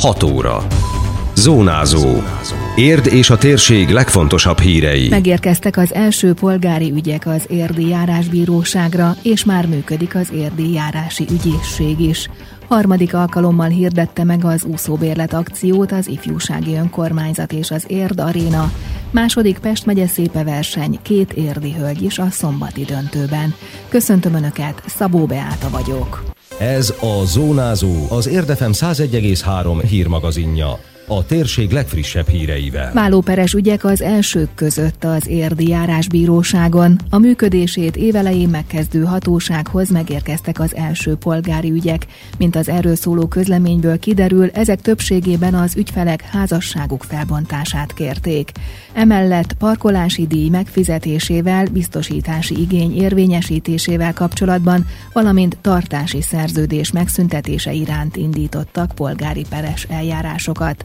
6 óra. Zónázó. Érd és a térség legfontosabb hírei. Megérkeztek az első polgári ügyek az érdi járásbíróságra, és már működik az érdi járási ügyészség is. Harmadik alkalommal hirdette meg az úszóbérlet akciót az ifjúsági önkormányzat és az Érd Aréna. Második Pest megye szépe verseny, két érdi hölgy is a szombati döntőben. Köszöntöm Önöket, Szabó Beáta vagyok. Ez a Zónázó, az Érdefem 101,3 hírmagazinja a térség legfrissebb híreivel. Vállóperes ügyek az elsők között az érdi járásbíróságon. A működését évelején megkezdő hatósághoz megérkeztek az első polgári ügyek. Mint az erről szóló közleményből kiderül, ezek többségében az ügyfelek házasságuk felbontását kérték. Emellett parkolási díj megfizetésével, biztosítási igény érvényesítésével kapcsolatban, valamint tartási szerződés megszüntetése iránt indítottak polgári peres eljárásokat.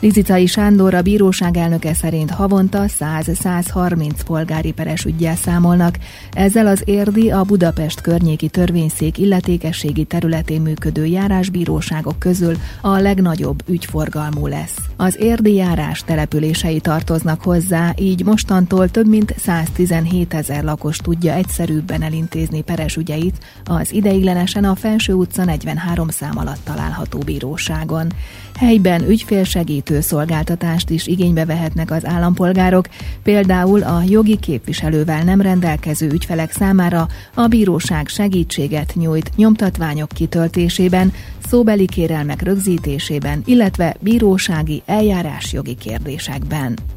Lizicai Sándor a bíróság elnöke szerint havonta 100-130 polgári peres ügyjel számolnak, ezzel az érdi a Budapest környéki törvényszék illetékességi területén működő járásbíróságok közül a legnagyobb ügyforgalmú lesz. Az érdi járás települései tartoznak hozzá, így mostantól több mint 117 ezer lakos tudja egyszerűbben elintézni peres ügyeit az ideiglenesen a Felső utca 43 szám alatt található bíróságon. Helyben ügyfélsegítő szolgáltatást is igénybe vehetnek az állampolgárok, például a jogi képviselővel nem rendelkező ügyfelek számára a bíróság segítséget nyújt nyomtatványok kitöltésében, szóbeli kérelmek rögzítésében, illetve bírósági eljárásjogi kérdésekben.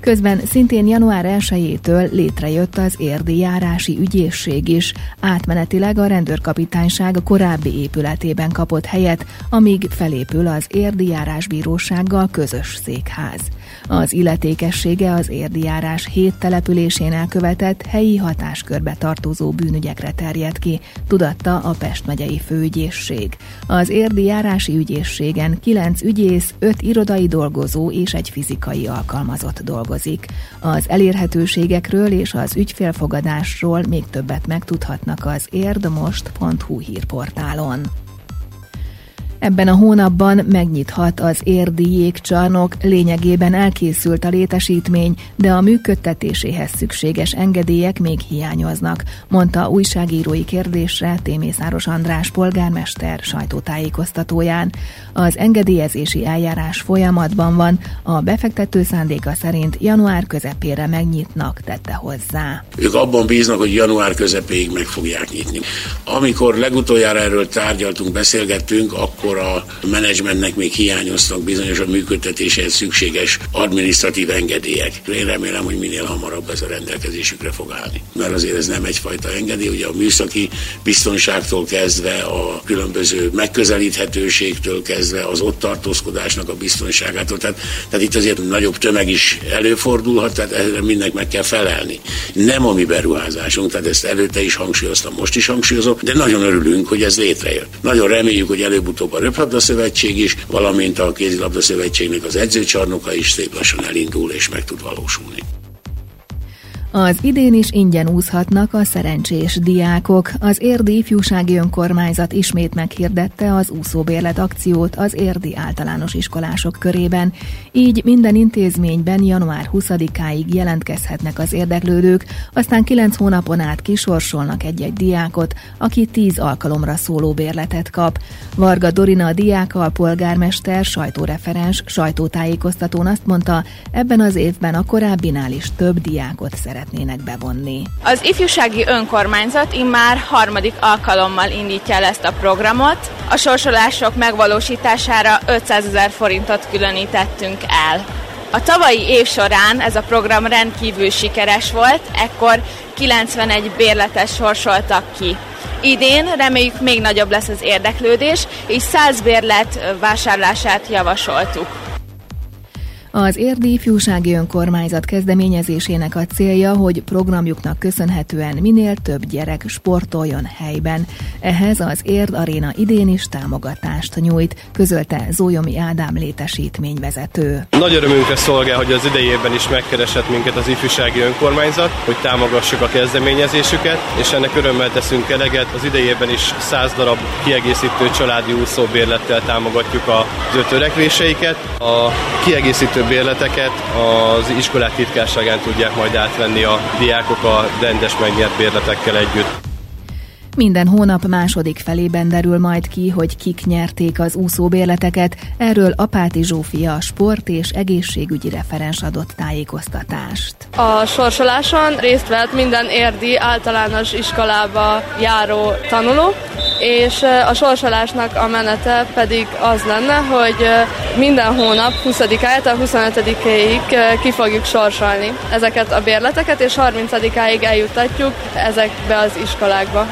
Közben szintén január 1-től létrejött az érdi járási ügyészség is. Átmenetileg a rendőrkapitányság korábbi épületében kapott helyet, amíg felépül az érdi járásbírósággal közös székház. Az illetékessége az érdi járás hét településén elkövetett helyi hatáskörbe tartozó bűnügyekre terjed ki, tudatta a Pest megyei főügyészség. Az érdi járási ügyészségen kilenc ügyész, öt irodai dolgozó és egy fizikai alkalmazott dolgozik. Az elérhetőségekről és az ügyfélfogadásról még többet megtudhatnak az érdmost.hu hírportálon. Ebben a hónapban megnyithat az érdi jégcsarnok, lényegében elkészült a létesítmény, de a működtetéséhez szükséges engedélyek még hiányoznak, mondta újságírói kérdésre Témészáros András polgármester sajtótájékoztatóján. Az engedélyezési eljárás folyamatban van, a befektető szándéka szerint január közepére megnyitnak, tette hozzá. Ők abban bíznak, hogy január közepéig meg fogják nyitni. Amikor legutoljára erről tárgyaltunk, beszélgettünk, akkor akkor a menedzsmentnek még hiányoztak bizonyos a működtetéséhez szükséges administratív engedélyek. Én remélem, hogy minél hamarabb ez a rendelkezésükre fog állni. Mert azért ez nem egyfajta engedély, ugye a műszaki biztonságtól kezdve, a különböző megközelíthetőségtől kezdve, az ott tartózkodásnak a biztonságától. Tehát, tehát itt azért nagyobb tömeg is előfordulhat, tehát erre mindennek meg kell felelni. Nem a mi beruházásunk, tehát ezt előtte is hangsúlyoztam, most is hangsúlyozom, de nagyon örülünk, hogy ez létrejött. Nagyon reméljük, hogy előbb-utóbb a Röplabda Szövetség is, valamint a Kézilabda Szövetségnek az edzőcsarnoka is szép lassan elindul és meg tud valósulni. Az idén is ingyen úszhatnak a szerencsés diákok. Az Érdi Ifjúsági Önkormányzat ismét meghirdette az úszóbérlet akciót az érdi általános iskolások körében. Így minden intézményben január 20-áig jelentkezhetnek az érdeklődők, aztán 9 hónapon át kisorsolnak egy-egy diákot, aki 10 alkalomra szóló bérletet kap. Varga Dorina a diákkal polgármester, sajtóreferens, sajtótájékoztatón azt mondta, ebben az évben a korábbinál is több diákot szeret szeretnének bevonni. Az ifjúsági önkormányzat immár harmadik alkalommal indítja el ezt a programot. A sorsolások megvalósítására 500 ezer forintot különítettünk el. A tavalyi év során ez a program rendkívül sikeres volt, ekkor 91 bérletes sorsoltak ki. Idén reméljük még nagyobb lesz az érdeklődés, és 100 bérlet vásárlását javasoltuk. Az Érdi Ifjúsági Önkormányzat kezdeményezésének a célja, hogy programjuknak köszönhetően minél több gyerek sportoljon helyben. Ehhez az Érd Aréna idén is támogatást nyújt, közölte Zójomi Ádám létesítményvezető. Nagy örömünkre szolgál, hogy az idejében is megkeresett minket az Ifjúsági Önkormányzat, hogy támogassuk a kezdeményezésüket, és ennek örömmel teszünk eleget. Az idejében is 100 darab kiegészítő családi úszóbérlettel támogatjuk az ő törekvéseiket. A kiegészítő bérleteket az iskolák titkárságán tudják majd átvenni a diákok a rendes megnyert bérletekkel együtt. Minden hónap második felében derül majd ki, hogy kik nyerték az úszóbérleteket. Erről Apáti Zsófia, sport és egészségügyi referens adott tájékoztatást. A sorsoláson részt vett minden érdi általános iskolába járó tanuló, és a sorsolásnak a menete pedig az lenne, hogy minden hónap 20-áját a 25-ig ki fogjuk sorsolni ezeket a bérleteket, és 30-áig eljuttatjuk ezekbe az iskolákba.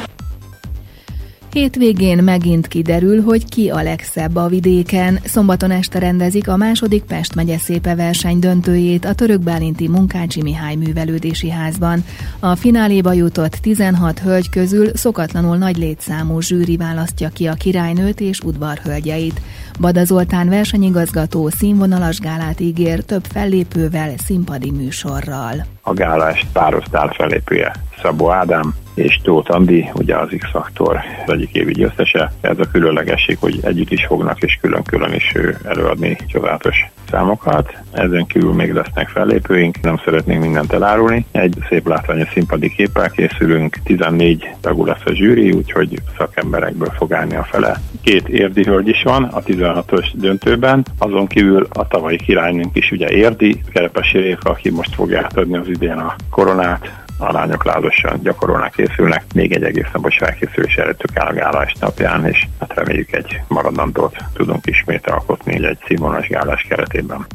Hétvégén megint kiderül, hogy ki a legszebb a vidéken. Szombaton este rendezik a második Pest megye szépe verseny döntőjét a török Bálinti Munkácsi Mihály művelődési házban. A fináléba jutott 16 hölgy közül szokatlanul nagy létszámú zsűri választja ki a királynőt és udvarhölgyeit. Bada Zoltán versenyigazgató színvonalas gálát ígér több fellépővel, színpadi műsorral. A gálás párostál fellépője Szabó Ádám, és Tóth Andi, ugye az X-Faktor egyik évi győztese. Ez a különlegesség, hogy együtt is fognak és külön-külön is előadni csodálatos számokat. Ezen kívül még lesznek fellépőink, nem szeretnénk mindent elárulni. Egy szép látványos színpadi képpel készülünk, 14 tagú lesz a zsűri, úgyhogy szakemberekből fog állni a fele. Két érdi hölgy is van a 16-os döntőben, azon kívül a tavalyi királynőnk is ugye érdi, Kerepesi Réka, aki most fogja átadni az idén a koronát, a lányok lázasan gyakorolnak készülnek. Még egy egész napos felkészülés előttük áll a gálás napján, és hát reméljük egy maradandót tudunk ismét alkotni egy színvonalas gálás keretében.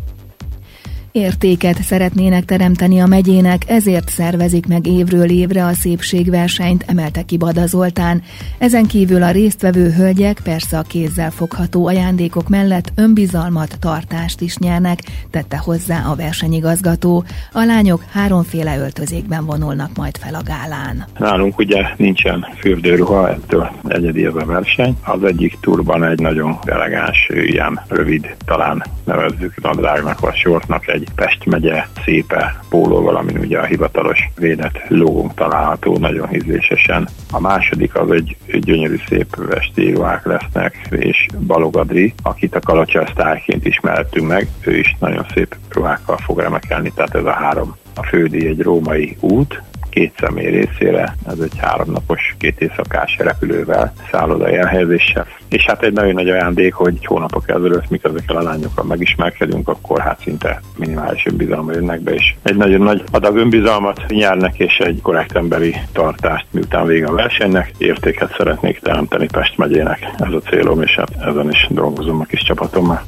Értéket szeretnének teremteni a megyének, ezért szervezik meg évről évre a szépségversenyt, emelte ki Bada Zoltán. Ezen kívül a résztvevő hölgyek persze a kézzel fogható ajándékok mellett önbizalmat, tartást is nyernek, tette hozzá a versenyigazgató. A lányok háromféle öltözékben vonulnak majd fel a gálán. Nálunk ugye nincsen fürdőruha, ettől egyedi a verseny. Az egyik turban egy nagyon elegáns, ilyen rövid, talán nevezzük nadrágnak vagy sortnak egy Pest megye szépe póló, valamin ugye a hivatalos védett logónk található nagyon ízlésesen. A második az egy gyönyörű szép esti ruhák lesznek, és Balogadri, akit a Kalacsa sztárként ismertünk meg, ő is nagyon szép ruhákkal fog remekelni, tehát ez a három a fődi egy római út, két személy részére, ez egy háromnapos, két éjszakás repülővel, szállodai elhelyezéssel. És hát egy nagyon nagy ajándék, hogy hónapok ezelőtt, mikor ezekkel a lányokkal megismerkedünk, akkor hát szinte minimális önbizalma jönnek be, és egy nagyon nagy adag önbizalmat nyernek, és egy korrekt emberi tartást, miután vége a versenynek, értéket szeretnék teremteni Pest megyének. Ez a célom, és hát ezen is dolgozom a kis csapatommal.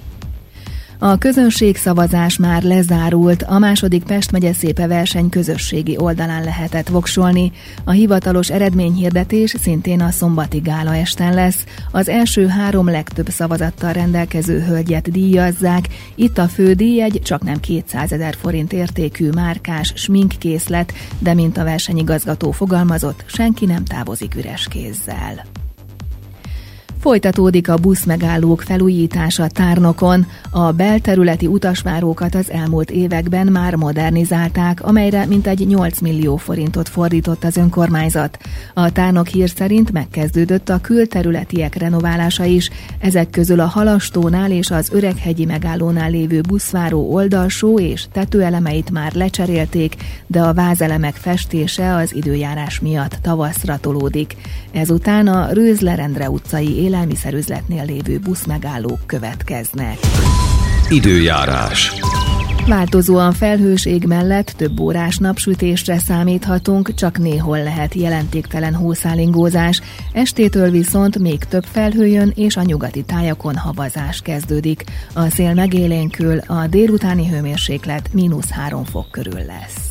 A közönségszavazás már lezárult, a második Pest megye szépe verseny közösségi oldalán lehetett voksolni. A hivatalos eredményhirdetés szintén a szombati gála esten lesz. Az első három legtöbb szavazattal rendelkező hölgyet díjazzák. Itt a fődíj egy csak nem 200 ezer forint értékű márkás sminkkészlet, de mint a versenyigazgató fogalmazott, senki nem távozik üres kézzel. Folytatódik a buszmegállók felújítása tárnokon. A belterületi utasvárókat az elmúlt években már modernizálták, amelyre mintegy 8 millió forintot fordított az önkormányzat. A tárnok hír szerint megkezdődött a külterületiek renoválása is, ezek közül a Halastónál és az Öreghegyi megállónál lévő buszváró oldalsó és tetőelemeit már lecserélték, de a vázelemek festése az időjárás miatt tavaszra tolódik. Ezután a Rőzlerendre utcai élelmiszerüzletnél lévő buszmegállók következnek. Időjárás. Változóan felhőség mellett több órás napsütésre számíthatunk, csak néhol lehet jelentéktelen hószálingózás, estétől viszont még több felhő jön, és a nyugati tájakon havazás kezdődik. A szél megélénkül, a délutáni hőmérséklet mínusz 3 fok körül lesz.